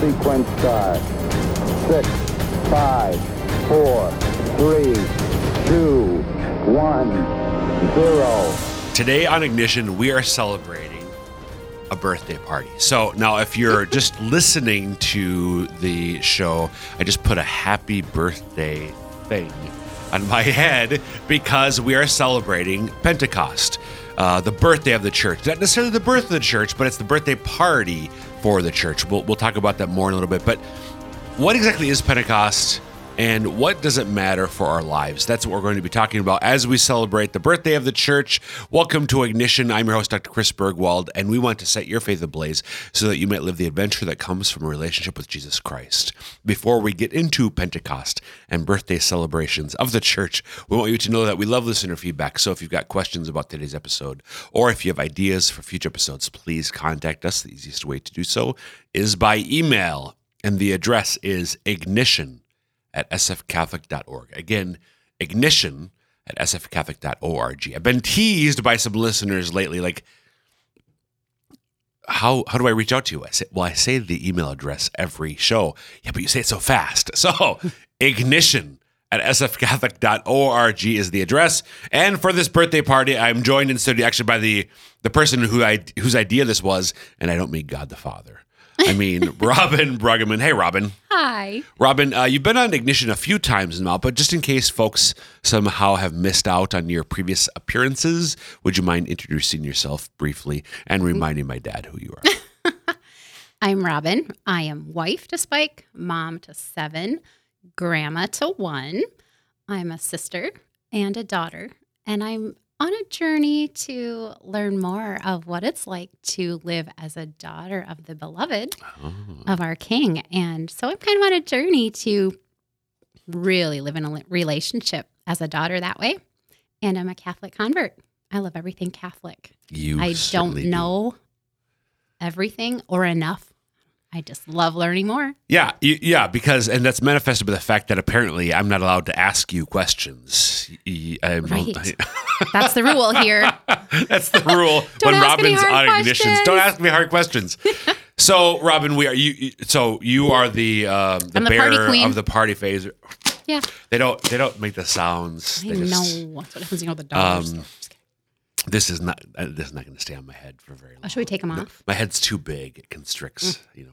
sequence start. Six, five, four, three, two, one, zero. Today on Ignition, we are celebrating a birthday party. So now, if you're just listening to the show, I just put a happy birthday thing on my head because we are celebrating Pentecost, uh, the birthday of the church. Not necessarily the birth of the church, but it's the birthday party for the church. We'll, we'll talk about that more in a little bit. But what exactly is Pentecost? And what does it matter for our lives? That's what we're going to be talking about as we celebrate the birthday of the church. Welcome to Ignition. I'm your host, Dr. Chris Burgwald, and we want to set your faith ablaze so that you might live the adventure that comes from a relationship with Jesus Christ. Before we get into Pentecost and birthday celebrations of the church, we want you to know that we love listener feedback. So if you've got questions about today's episode, or if you have ideas for future episodes, please contact us. The easiest way to do so is by email, and the address is ignition at sfcatholic.org. Again, ignition at sfcatholic.org. I've been teased by some listeners lately, like, how how do I reach out to you? I say, well, I say the email address every show. Yeah, but you say it so fast. So ignition at sfcatholic.org is the address. And for this birthday party, I'm joined in studio actually by the the person who I whose idea this was, and I don't mean God the Father. I mean Robin Bruggeman. Hey, Robin. Hi. Robin, uh, you've been on Ignition a few times now, but just in case folks somehow have missed out on your previous appearances, would you mind introducing yourself briefly and reminding my dad who you are? I'm Robin. I am wife to Spike, mom to seven, grandma to one. I'm a sister and a daughter, and I'm on a journey to learn more of what it's like to live as a daughter of the beloved Oh. of our king. And so I'm kind of on a journey to really live in a relationship as a daughter that way. And I'm a Catholic convert. I love everything Catholic. You I don't do. know everything or enough. I just love learning more. Yeah, yeah, because and that's manifested by the fact that apparently I'm not allowed to ask you questions. I'm- Right. That's the rule here. That's the rule when Robin's on ignitions. Don't ask me hard questions. so, Robin, we are you. So you are the um, the the bearer of the party phase. Yeah. They don't. They don't make the sounds. I They just- know. That's what happens, you know, the dogs. Um, This is not. uh, This is not going to stay on my head for very long. Oh, should we take them off? My head's too big. It constricts. Mm. You know.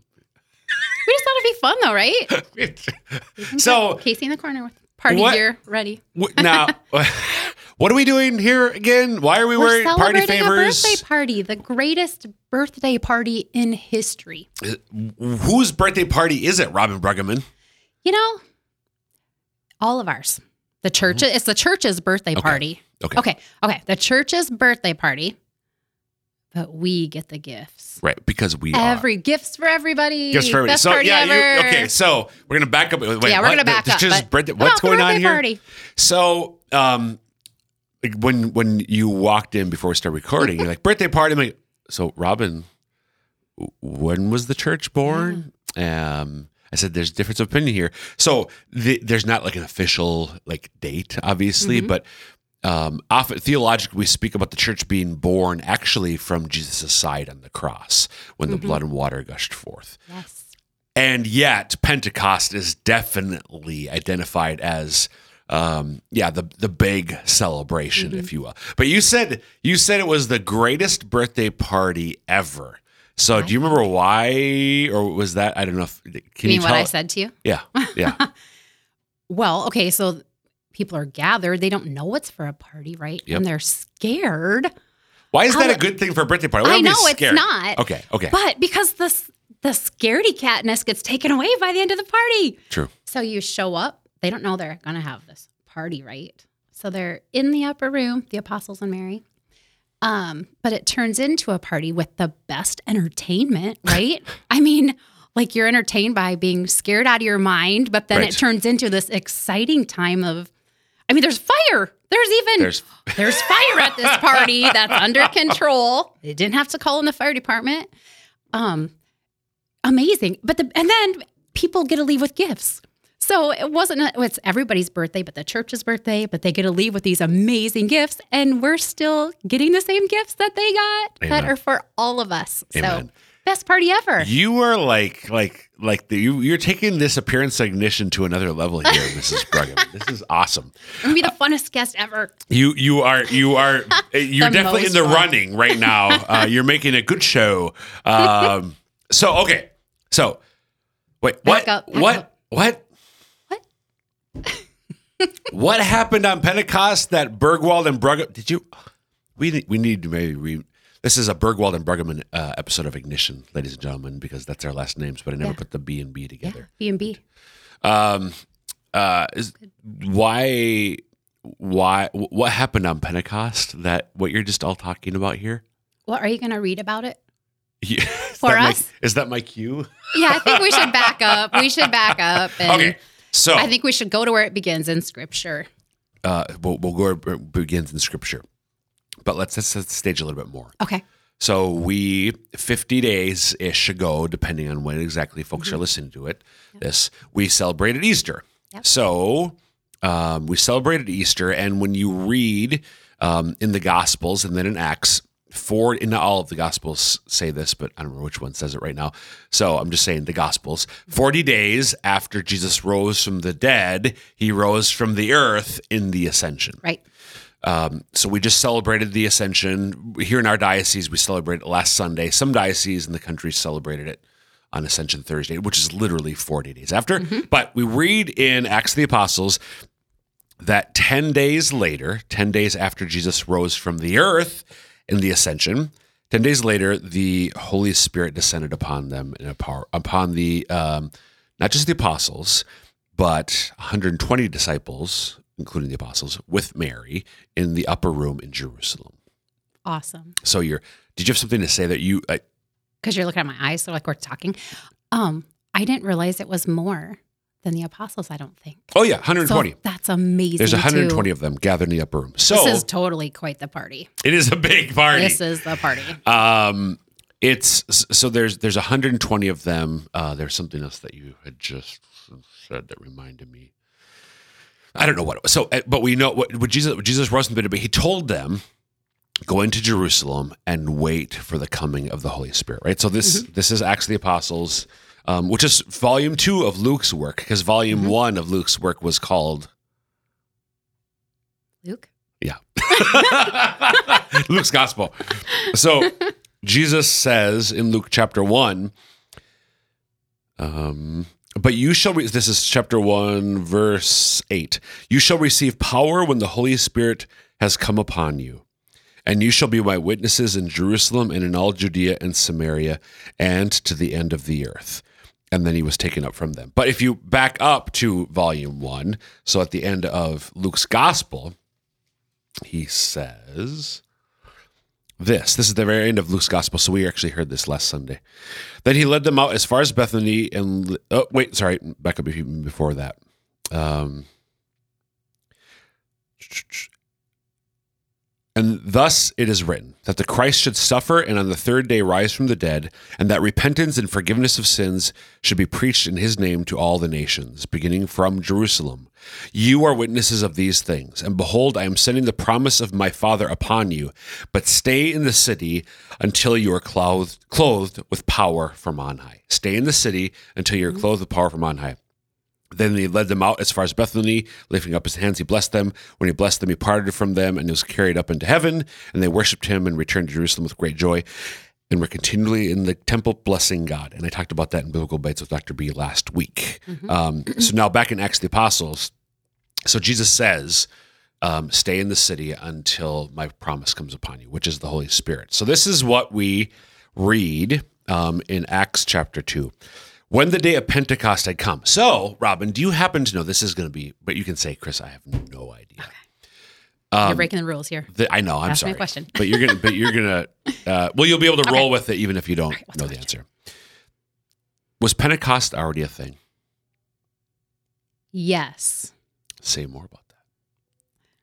We just thought it'd be fun, though, right? so Casey in the corner with party What- gear ready. w- now, what are we doing here again? Why are we We're wearing party celebrating a birthday party, the greatest birthday party in history. Uh, whose birthday party is it, Robin Bruggeman? You know, all of ours. The church. Mm-hmm. It's the church's birthday Okay. party. Okay. Okay. Okay. The church's birthday party, but we get the gifts. Right, because we are. Every gifts for everybody. Gifts for everybody. Best So party yeah, ever. you okay? So we're gonna back up. Wait, yeah, we're what? gonna back up. just but what's going on here? Party. So, um, when when you walked in before we started recording, you're like birthday party. I'm like, so Robin, when was the church born? Um, I said there's difference of opinion here. So the, there's not like an official like date, obviously, Mm-hmm. but. Um, often theologically, we speak about the church being born actually from Jesus' side on the cross when Mm-hmm. the blood and water gushed forth. Yes. And yet, Pentecost is definitely identified as, um, yeah, the the big celebration, Mm-hmm. if you will. But you said you said it was the greatest birthday party ever. So, do you remember why, or was that I don't know? If, can You you, mean what tell? I said to you? Yeah, yeah. Well, okay, so people are gathered. They don't know it's for a party, right? Yep. And they're scared. Why is that a good thing for a birthday party? Why I know it's not. Okay, okay, But because the the scaredy catness gets taken away by the end of the party. true. So you show up, they don't know they're going to have this party, right? So they're in the upper room, the apostles and Mary. Um, but it turns into a party with the best entertainment, right? I mean, like you're entertained by being scared out of your mind, but then Right. it turns into this exciting time of I mean, there's fire. There's even There's there's fire at this party that's under control. They didn't have to call in the fire department. Um, amazing. But the and then people get to leave with gifts. So it wasn't a, it's everybody's birthday, but the church's birthday. But they get to leave with these amazing gifts, and we're still getting the same gifts that they got that are for all of us. Amen. So Best party ever. You are like like like the, you you're taking this appearance ignition to another level here, Mrs. Bruggen. This is awesome. I'm gonna be the funnest guest ever. You you are you are you're definitely in the fun. running right now. Uh, you're making a good show. Um, so okay, so wait, what up, what up. what What? what happened on Pentecost that Burgwald and Bruggeman? Did you? We need- we need to maybe re. This is a Burgwald and Bruggeman uh, episode of Ignition, ladies and gentlemen, because that's our last names. But I never Yeah. put the B and B together. B and B. Um, uh, is why, why, what happened on Pentecost? That what you're just all talking about here? What are you gonna read about it? Yeah. For that my- us? is that my cue? Yeah, I think we should back up. We should back up. And Okay, so I think we should go to where it begins in scripture. uh, we'll, we'll go where it begins in Scripture, but let's let's set the stage a little bit more. Okay. So we 50 days ish ago, depending on when exactly folks are listening to it, this we celebrated Easter. Yep. So um, we celebrated Easter, and when you read um, in the Gospels and then in Acts, four in all of the Gospels say this, but I don't remember which one says it right now. So I'm just saying the Gospels. 40 days after Jesus rose from the dead, he rose from the earth in the ascension. Right. Um, so we just celebrated the Ascension here in our diocese. We celebrated it last Sunday. Some dioceses in the country celebrated it on Ascension Thursday, which is literally 40 days after. But we read in Acts of the Apostles that 10 days later, 10 days after Jesus rose from the earth in the Ascension, 10 days later, the Holy Spirit descended upon them in a power, upon the, um, not just the apostles, but 120 disciples, including the apostles, with Mary in the upper room in Jerusalem. Awesome. So you're, did you have something to say that you, uh, Because you're looking at my eyes, so like we're talking. Um, I didn't realize it was more than the apostles. I don't think. oh yeah, 120. So that's amazing. There's 120 too. of them gathered in the upper room. So This is totally quite the party. it is a big party. This is the party. Um, it's so there's there's 120 of them. Uh, there's something else that you had just said that reminded me. I don't know what it was. So, uh, but we know what, what Jesus what Jesus wasn't but he told them go into Jerusalem and wait for the coming of the Holy Spirit. Right. So this this is Acts of the Apostles, um, which is volume two of Luke's work because volume one of Luke's work was called Luke. yeah. Luke's gospel. So Jesus says in Luke chapter 1, um, but you shall, re- this is chapter 1, verse 8. You shall receive power when the Holy Spirit has come upon you. And you shall be my witnesses in Jerusalem and in all Judea and Samaria and to the end of the earth. And then he was taken up from them. But if you back up to volume one, so at the end of Luke's gospel, he says this. This is the very end of Luke's gospel. So we actually heard this last Sunday. Then he led them out as far as Bethany and oh wait, sorry, back up even before that. Um, and thus it is written that the Christ should suffer and on the third day rise from the dead, and that repentance and forgiveness of sins should be preached in his name to all the nations, beginning from Jerusalem. You are witnesses of these things, and behold, I am sending the promise of my Father upon you, but stay in the city until you are clothed, clothed with power from on high. Stay in the city until you are mm-hmm. clothed with power from on high. Then he led them out as far as Bethany, lifting up his hands, he blessed them. When he blessed them, he parted from them and was carried up into heaven. And they worshipped him and returned to Jerusalem with great joy. And were continually in the temple blessing God. And I talked about that in Biblical Bites with Dr. B last week. Um, so now back in Acts the Apostles. So Jesus says, um, stay in the city until my promise comes upon you, which is the Holy Spirit. So this is what we read um, in Acts chapter 2. When the day of Pentecost had come. So, Robin, do you happen to know this is going to be, but you can say, Chris, I have no idea. You're breaking the rules here. The- I know, I'm Ask me a sorry. question. But you're gonna, but you're gonna, uh, well, you'll be able to roll with it even if you don't what's know the answer. Was Pentecost already a thing? Yes. Say more about that.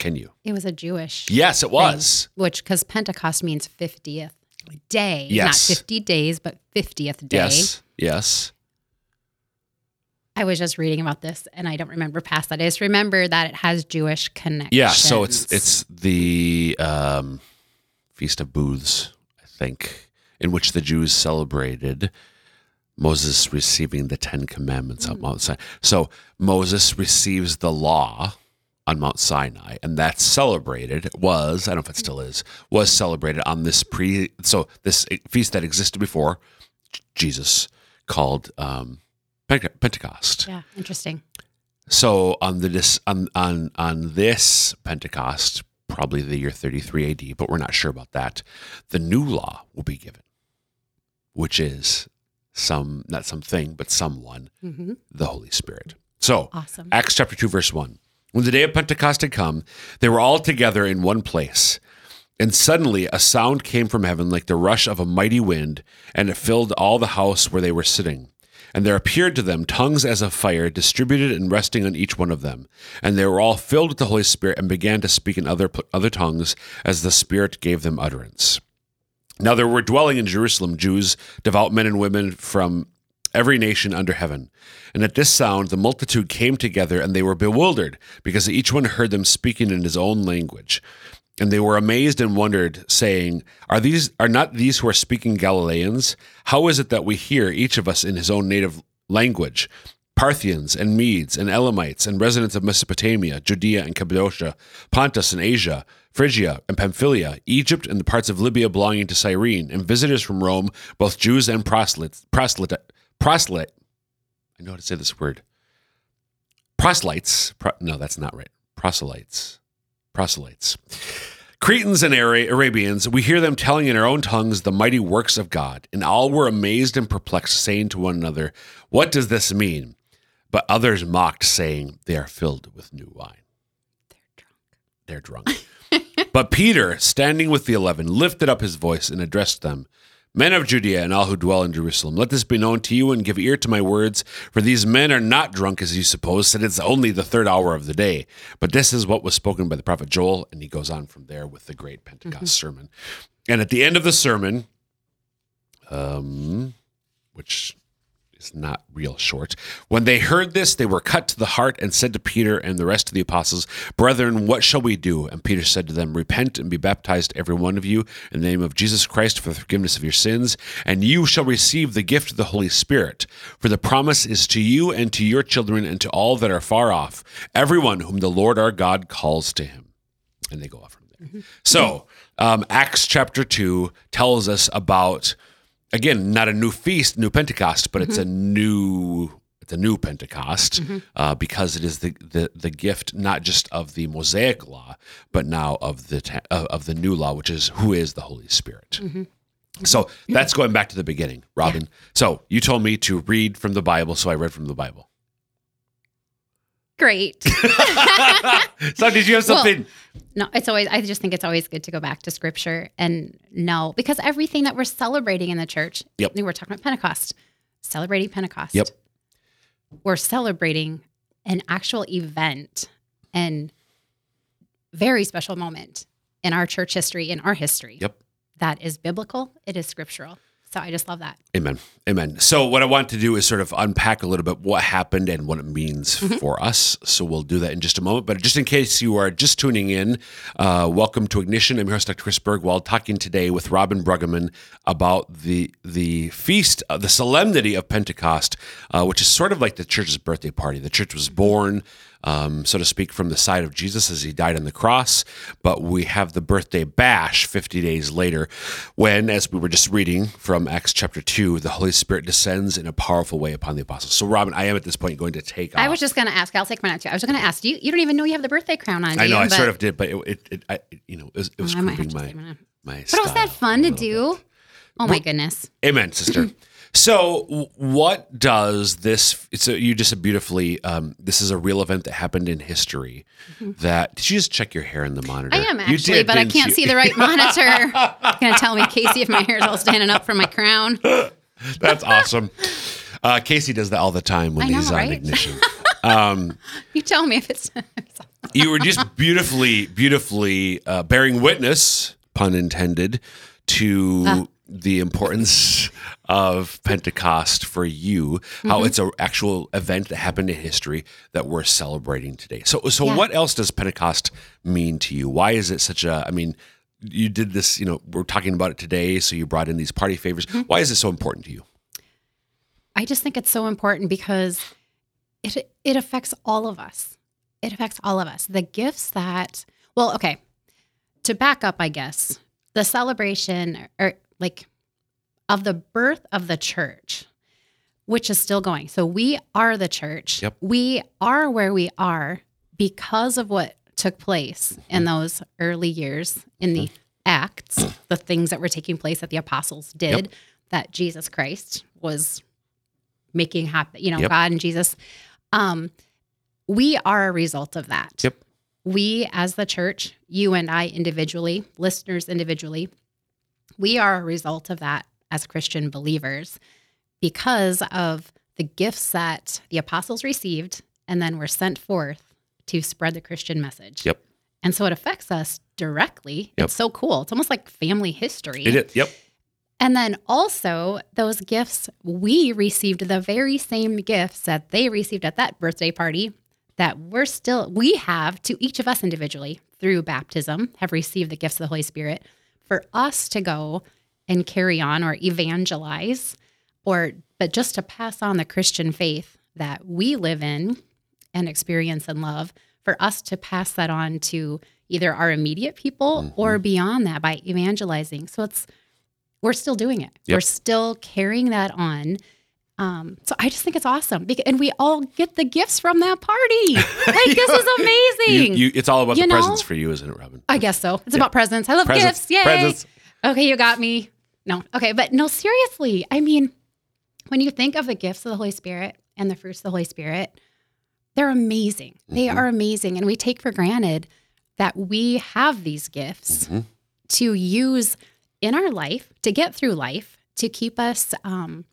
Can you? It was a Jewish. Yes, it was. thing, which because Pentecost means 50th day, Yes. not 50 days, but 50th day. Yes. Yes. I was just reading about this and I don't remember past that. I just remember that it has Jewish connections. Yeah. So it's it's the um, Feast of Booths, I think, in which the Jews celebrated Moses receiving the Ten Commandments on Mount Sinai. So Moses receives the law on Mount Sinai, and that's celebrated. Was I don't know if it still is was celebrated on this pre. So this feast that existed before Jesus called um, Pentecost. Yeah, interesting. So on the this on on on this Pentecost, probably the year 33 AD, but we're not sure about that. The new law will be given, which is some not something, but someone, hmm the Holy Spirit. So Awesome. Acts chapter 2, verse 1. When the day of Pentecost had come, they were all together in one place. And suddenly a sound came from heaven like the rush of a mighty wind, and it filled all the house where they were sitting. And there appeared to them tongues as of fire, distributed and resting on each one of them. And they were all filled with the Holy Spirit and began to speak in other, other tongues as the Spirit gave them utterance. Now there were dwelling in Jerusalem Jews, devout men and women from every nation under heaven. And at this sound, the multitude came together, and they were bewildered, because each one heard them speaking in his own language. And they were amazed and wondered, saying, Are these are not these who are speaking Galileans? How is it that we hear each of us in his own native language? Parthians and Medes and Elamites and residents of Mesopotamia, Judea and Cappadocia, Pontus and Asia, Phrygia and Pamphylia, Egypt and the parts of Libya belonging to Cyrene, and visitors from Rome, both Jews and proselytes, proselyte, proselyte. I know how to say this word. Proselytes. Pro, no, that's not right. Proselytes. Proselytes. Cretans and Arabians, we hear them telling in our own tongues the mighty works of God, and all were amazed and perplexed, saying to one another, What does this mean? But others mocked, saying, They are filled with new wine. They're drunk. They're drunk. but Peter, standing with the eleven, lifted up his voice and addressed them Men of Judea and all who dwell in Jerusalem, let this be known to you and give ear to my words, for these men are not drunk as you suppose, since it's only the third hour of the day. But this is what was spoken by the prophet Joel, and he goes on from there with the great Pentecost sermon. And at the end of the sermon, um, which is not real short. When they heard this, they were cut to the heart and said to Peter and the rest of the apostles, Brethren, what shall we do? And Peter said to them, Repent and be baptized, every one of you, in the name of Jesus Christ for the forgiveness of your sins, and you shall receive the gift of the Holy Spirit. For the promise is to you and to your children and to all that are far off, everyone whom the Lord our God calls to him. And they go off from there. So, um, Acts chapter 2 tells us about again, not a new feast, new Pentecost, but it's a mm-hmm. new it's a new Pentecost mm-hmm. uh, because it is the, the the gift not just of the Mosaic law, but now of the of of the new law, which is who is the Holy Spirit. Mm-hmm. So that's going back to the beginning, Robin. So you told me to read from the Bible, so I read from the Bible. Great. So did you have Well, something? No, it's always, I just think it's always good to go back to scripture and know because everything that we're celebrating in the church, Yep. we're talking about Pentecost, celebrating Pentecost. Yep. We're celebrating an actual event and very special moment in our church history, in our history. Yep. That is biblical, it is scriptural. So I just love that. Amen. Amen. So, what I want to do is sort of unpack a little bit what happened and what it means for us. So, we'll do that in just a moment. But just in case you are just tuning in, uh, welcome to Ignition. I'm your host, Dr. Chris Burgwald, talking today with Robin Bruggeman about the the feast, uh, the solemnity of Pentecost, uh, which is sort of like the church's birthday party. The church was born. Um, so to speak, from the side of Jesus as he died on the cross. But we have the birthday bash 50 days later, when, as we were just reading from Acts chapter 2, the Holy Spirit descends in a powerful way upon the apostles. So, Robin, I am at this point going to take I off. was just going to ask, I'll take mine out too. I was going to ask, you, you don't even know you have the birthday crown on, I know, you? I But- sort of did, but it, it, it, I, you know, it was, it was I might have creeping to my, take mine out. my But was that fun a to little do? bit. Oh my goodness. Amen, sister. So, what does this? It's a, you just beautifully. Um, this is a real event that happened in history. That did you just check your hair in the monitor? Mm-hmm. I am actually, did, but I can't you? see the right monitor. Gonna tell me, Casey, if my hair's all standing up from my crown. That's awesome. Uh, Casey does that all the time when know, he's on right? ignition. Um, You tell me if it's. you were just beautifully, beautifully uh, bearing witness, pun intended, to Ah. The importance of Pentecost for you. Mm-hmm. How it's an actual event that happened in history that we're celebrating today. So, so Yeah. what else does Pentecost mean to you? Why is it such a? I mean, you did this. You know, we're talking about it today, so you brought in these party favors. Mm-hmm. Why is it so important to you? I just think it's so important because it it affects all of us. It affects all of us. The gifts that well, okay. To back up, I guess, the celebration or like of the birth of the church, which is still going. So we are the church. Yep. We are where we are because of what took place in those early years in the acts, the things that were taking place that the apostles did, that Jesus Christ was making happen, you know, Yep. God and Jesus. Um, we are a result of that. Yep. We, as the church, you and I individually, listeners individually, we are a result of that as Christian believers because of the gifts that the apostles received and then were sent forth to spread the Christian message. Yep. And so it affects us directly. Yep. It's so cool. It's almost like family history. It is. Yep. And then also, those gifts, we received the very same gifts that they received at that birthday party that we're still, we have to each of us individually through baptism have received the gifts of the Holy Spirit for us to go and carry on or evangelize or, but just to pass on the Christian faith that we live in and experience and love for us to pass that on to either our immediate people mm-hmm. or beyond that by evangelizing. So it's, we're still doing it. Yep. We're still carrying that on. Um, so I just think it's awesome, and we all get the gifts from that party. Like this is amazing. you, it's all about You the know? presents for you, isn't it, Robin? I guess so. It's about presents. I love Presents. gifts. Yay! Presents. Okay, you got me. No, okay, but no, seriously. I mean, when you think of the gifts of the Holy Spirit and the fruits of the Holy Spirit, they're amazing. They Mhm. are amazing, and we take for granted that we have these gifts Mhm. to use in our life to get through life to keep us um,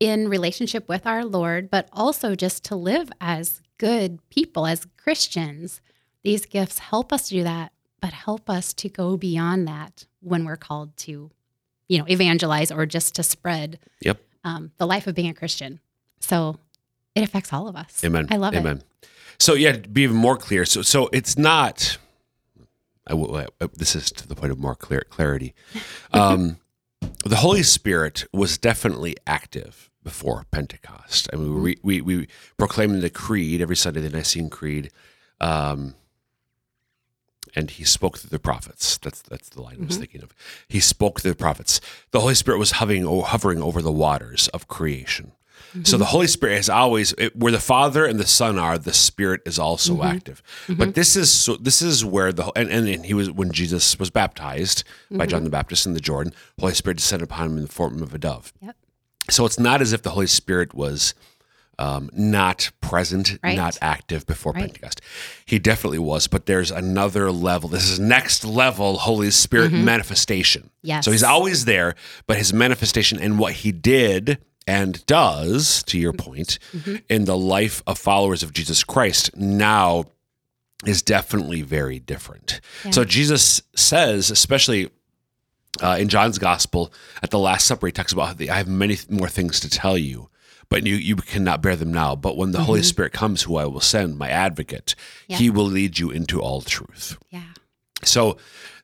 in relationship with our Lord, but also just to live as good people, as Christians. These gifts help us do that, but help us to go beyond that when we're called to, you know, evangelize or just to spread Yep. um, the life of being a Christian. So it affects all of us. Amen. I love it. Amen. So yeah, to be even more clear. So so it's not. I will. I- this is to the point of more clear clarity. Um, the Holy Spirit was definitely active before Pentecost. I mean, we we we proclaim the Creed every Sunday, the Nicene Creed, um, and He spoke through the prophets. That's that's the line I was Mhm. thinking of. He spoke through the prophets. The Holy Spirit was hovering hovering over the waters of creation. So the Holy Spirit is always it, where the Father and the Son are, the Spirit is also active. But this is so this is where the and, and, and he was when Jesus was baptized by John the Baptist in the Jordan, Holy Spirit descended upon him in the form of a dove. Yep. So it's not as if the Holy Spirit was um, not present, Right. not active before Right. Pentecost. He definitely was, but there's another level. This is next level Holy Spirit manifestation. Mm-hmm. Yes. So he's always there, but his manifestation and what he did and does, to your point, Mm-hmm. in the life of followers of Jesus Christ now is definitely very different. Yeah. So Jesus says, especially uh, in John's gospel, at the Last Supper, he talks about the, I have many more things to tell you, but you you cannot bear them now. But when the Holy Spirit comes, who I will send, my Advocate, Mm-hmm. Yeah. he will lead you into all truth. Yeah. So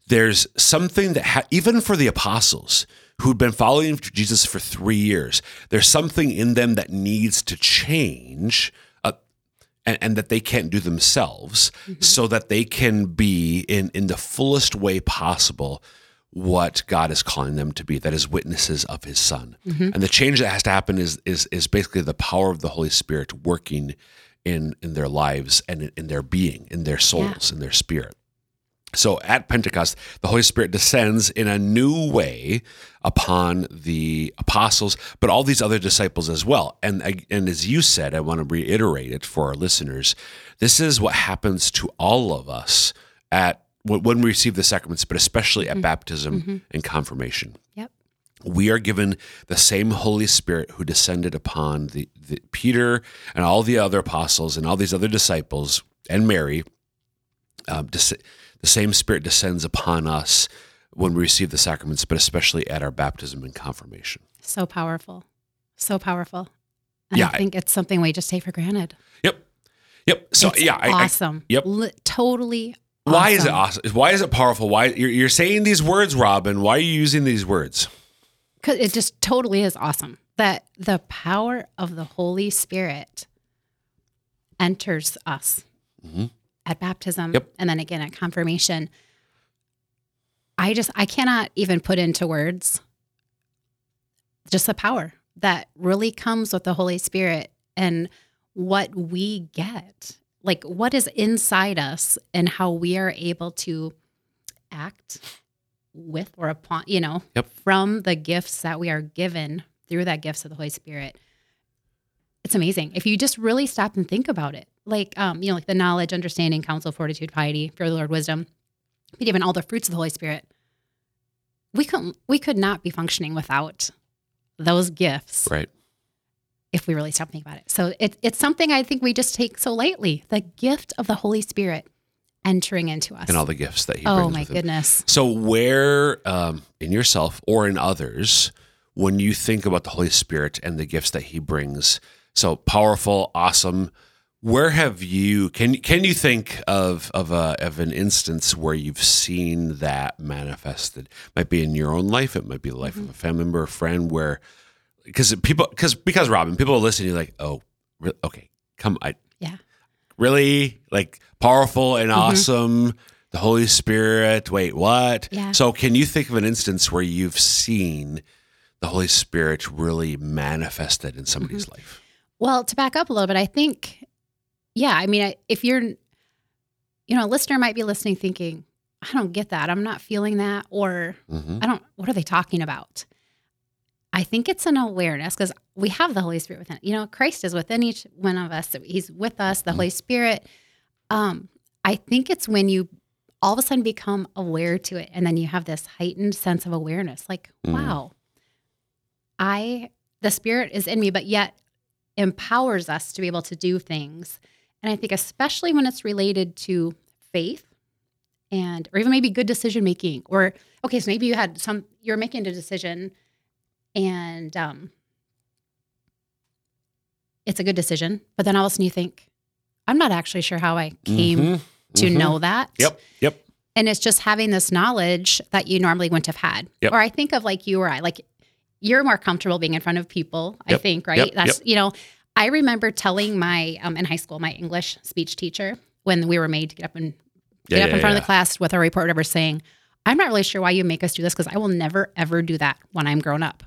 there's something that ha- even for the apostles who'd been following Jesus for three years, there's something in them that needs to change. Uh, and, and that they can't do themselves, so that they can be in in the fullest way possible what God is calling them to be, that is witnesses of His Son. And the change that has to happen is is is basically the power of the Holy Spirit working in in their lives and in, in their being, in their souls, in their spirit. So at Pentecost, the Holy Spirit descends in a new way upon the apostles, but all these other disciples as well. And and as you said, I want to reiterate it for our listeners. This is what happens to all of us at when we receive the sacraments, but especially at baptism and confirmation Yep. we are given the same Holy Spirit who descended upon the, the Peter and all the other apostles and all these other disciples and Mary. Um, the same Spirit descends upon us when we receive the sacraments, but especially at our baptism and confirmation. So powerful. So powerful. And Yeah, I I- think it's something we just take for granted. Yep, yep. So it's yeah, I- I, awesome. yep. Li- totally Why is it awesome. awesome? Why is it powerful? Why you're, you're saying these words, Robin? Why are you using these words? Because it just totally is awesome that the power of the Holy Spirit enters us Mhm. At baptism Yep. and then again at confirmation. I just, I cannot even put into words just the power that really comes with the Holy Spirit and what we get, like what is inside us and how we are able to act with or upon, you know, Yep. from the gifts that we are given through that gifts of the Holy Spirit. It's amazing. If you just really stop and think about it, like, um, you know, like the knowledge, understanding, counsel, fortitude, piety, fear of the Lord, wisdom, be given all the fruits of the Holy Spirit, we couldn't, we could not be functioning without those gifts Right. if we really stop thinking about it. So it, it's something I think we just take so lightly the gift of the Holy Spirit entering into us. And all the gifts that he oh, brings my with him. goodness. So, where um, in yourself or in others, when you think about the Holy Spirit and the gifts that He brings, so powerful, awesome. Where have you can can you think of of a of an instance where you've seen that manifested? Might be in your own life. It might be the life Mm-hmm. of a family member, a friend. Where because people because because Robin, people are listening. You're like, oh, okay, come, I Yeah. really like powerful and Mm-hmm. awesome the holy spirit wait what Yeah. so can you think of an instance where you've seen the holy spirit really manifested in somebody's Mm-hmm. life Well, to back up a little bit, I think, yeah, I mean, I- if you're, you know, a listener might be listening thinking, I don't get that. I'm not feeling that. Or hmm I don't, what are they talking about? I think it's an awareness because we have the Holy Spirit within. You know, Christ is within each one of us. He's with us, the Holy Spirit. Um, I think it's when you all of a sudden become aware to it, and then you have this heightened sense of awareness, like, Mm. wow, I the Spirit is in me, but yet empowers us to be able to do things. And I think especially when it's related to faith and or even maybe good decision making or okay so maybe you had some you're making a decision and um it's a good decision but then all of a sudden you think i'm not actually sure how i came Mhm. to Mhm. know that yep yep and it's just having this knowledge that you normally wouldn't have had Yep. or i think of like you or i like you're more comfortable being in front of people i think right Yep. that's you know i remember telling my um, in high school my english speech teacher when we were made to get up and Yeah, get up yeah, in front yeah. of the class with a report or whatever saying, I'm not really sure why you make us do this because I will never, ever do that when I'm grown up.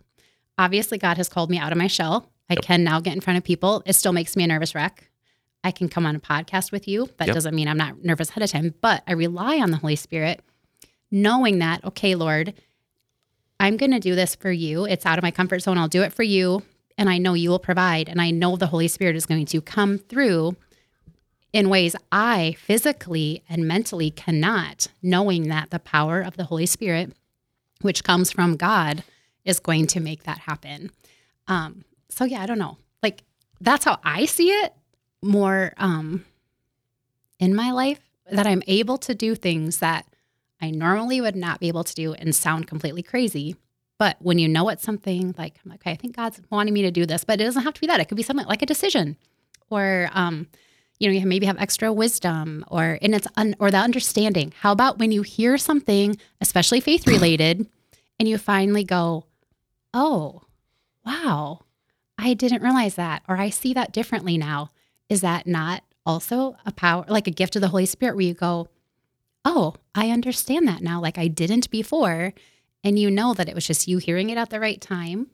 Obviously, God has called me out of my shell. I Yep. can now get in front of people. It still makes me a nervous wreck. I can come on a podcast with you. That Yep. doesn't mean I'm not nervous ahead of time, but I rely on the Holy Spirit, knowing that, okay, Lord, I'm going to do this for you. It's out of my comfort zone. I'll do it for you. And I know you will provide. And I know the Holy Spirit is going to come through in ways I physically and mentally cannot, knowing that the power of the Holy Spirit, which comes from God, is going to make that happen. Um, so yeah, I don't know. Like that's how I see it more um, in my life that I'm able to do things that I normally would not be able to do and sound completely crazy. But when you know it's something like, I'm like, okay, I think God's wanting me to do this, but it doesn't have to be that. It could be something like a decision or, um, you know, you maybe have extra wisdom or, and it's, un, or the understanding. How about when you hear something, especially faith related, and you finally go, oh, wow, I didn't realize that, or I see that differently now. Is that not also a power, like a gift of the Holy Spirit where you go, oh, I understand that now, like I didn't before. And you know that it was just you hearing it at the right time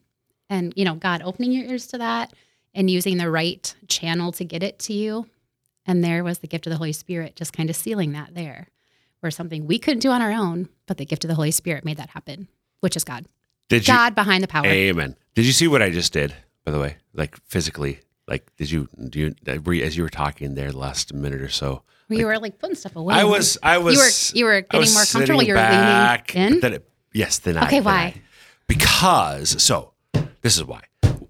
and, you know, God opening your ears to that and using the right channel to get it to you. And there was the gift of the Holy Spirit just kind of sealing that there, where something we couldn't do on our own, but the gift of the Holy Spirit made that happen, which is God. did you God behind the power. amen did you see what i just did by the way like physically like did you do you uh, as you were talking there the last minute or so where you were like putting stuff away. i was i was you were you were getting more comfortable. You were back, leaning in. Then it, yes, then Okay, I. then why? Because so this is why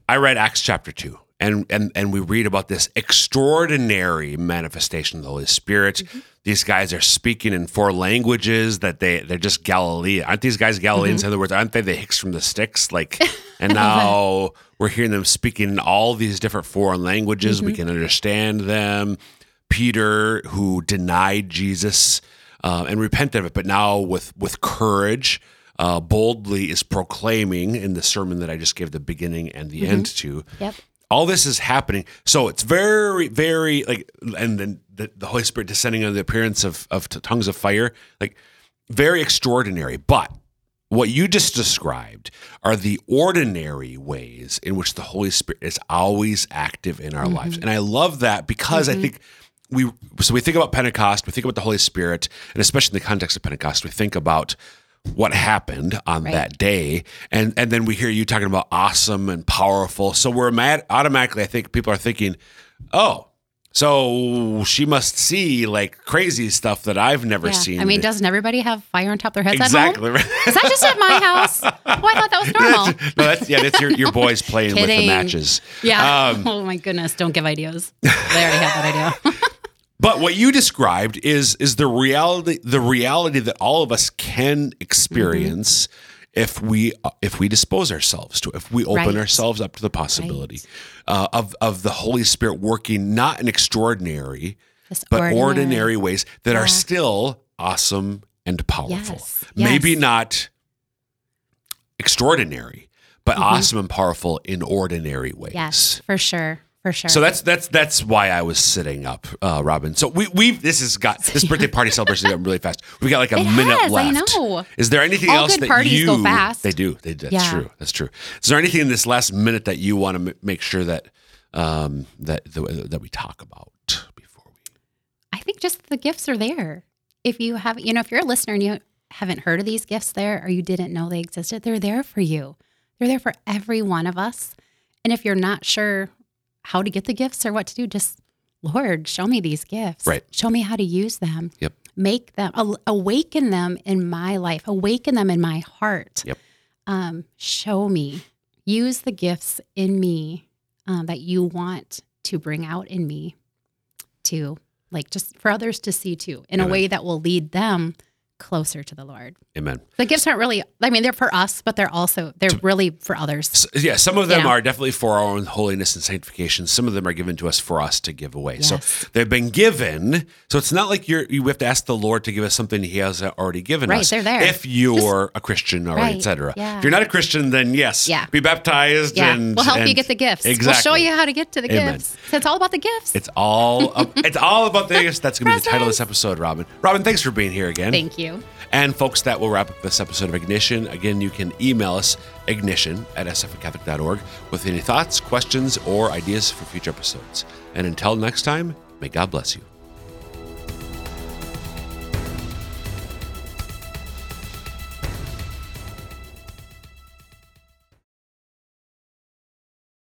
I read Acts chapter two, and and and we read about this extraordinary manifestation of the Holy Spirit. Mm-hmm. These guys are speaking in four languages that they they're just Galilean. Aren't these guys Galileans? Mm-hmm. In other words, aren't they the Hicks from the sticks? Like, and now we're hearing them speaking in all these different foreign languages. Mm-hmm. We can understand them. Peter, who denied Jesus uh, and repented of it. But now with with courage, uh, boldly is proclaiming in the sermon that I just gave the beginning and the end mm-hmm. to. Yep. All this is happening, so it's very, very like, and then the, the Holy Spirit descending on the appearance of of t- tongues of fire, like very extraordinary. But what you just described are the ordinary ways in which the Holy Spirit is always active in our lives. Mm-hmm. And I love that because I mm-hmm. think we so we think about Pentecost, we think about the Holy Spirit, and especially in the context of Pentecost, we think about what happened on Right. that day and and then we hear you talking about awesome and powerful so we're mad automatically i think people are thinking oh so she must see like crazy stuff that i've never Yeah. seen I mean, doesn't everybody have fire on top of their heads exactly at home? Is that just at my house? Oh, I thought that was normal. no, that's yeah, that's your, your boys playing with the matches. Yeah. Um, oh my goodness! Don't give ideas. They already have that idea. but what you described is is the reality the reality that all of us can experience if we if we dispose ourselves to if we open Right. ourselves up to the possibility uh, of of the Holy Spirit working not in extraordinary Just but ordinary, ordinary. ways that are still awesome and powerful. Yes. Maybe not extraordinary, but Mm-hmm. awesome and powerful in ordinary ways. yes, for sure, for sure. So that's that's that's why I was sitting up, uh, Robin. So we we this has got this birthday party celebration got really fast. We got like a It minute has, I left. know. Is there anything All else good that parties you go fast. They do. They that's Yeah. true. That's true. Is there anything in this last minute that you want to m- make sure that um that that, that we talk about before we? I think just the gifts are there. If you have, you know, if you're a listener and you haven't heard of these gifts there or you didn't know they existed, they're there for you. They're there for every one of us. And if you're not sure how to get the gifts or what to do, just Lord, show me these gifts. Right. Show me how to use them. Yep. Make them, awaken them in my life, awaken them in my heart. Yep. Um, show me, use the gifts in me um, that you want to bring out in me to like just for others to see too in Amen. a way that will lead them closer to the Lord. Amen. The gifts aren't really I mean they're for us, but they're also they're really for others. S- yeah, some of them Yeah. are definitely for our own holiness and sanctification. Some of them are given to us for us to give away. Yes. So they've been given. So it's not like you're you have to ask the Lord to give us something He has already given Right, us. they're there. If you're a Christian or Right, etc. yeah. If you're not a Christian, then yes, Yeah. be baptized. Yeah. and we'll help you get the gifts. Exactly. We'll show you how to get to the Amen. gifts. So it's all about the gifts. It's all up, it's all about the gifts. That's going to be the title of this episode, Robin. Robin, thanks for being here again. Thank you. And folks, that will wrap up this episode of Ignition. Again, you can email us ignition at sfcatholic.org with any thoughts, questions, or ideas for future episodes. And until next time, may God bless you.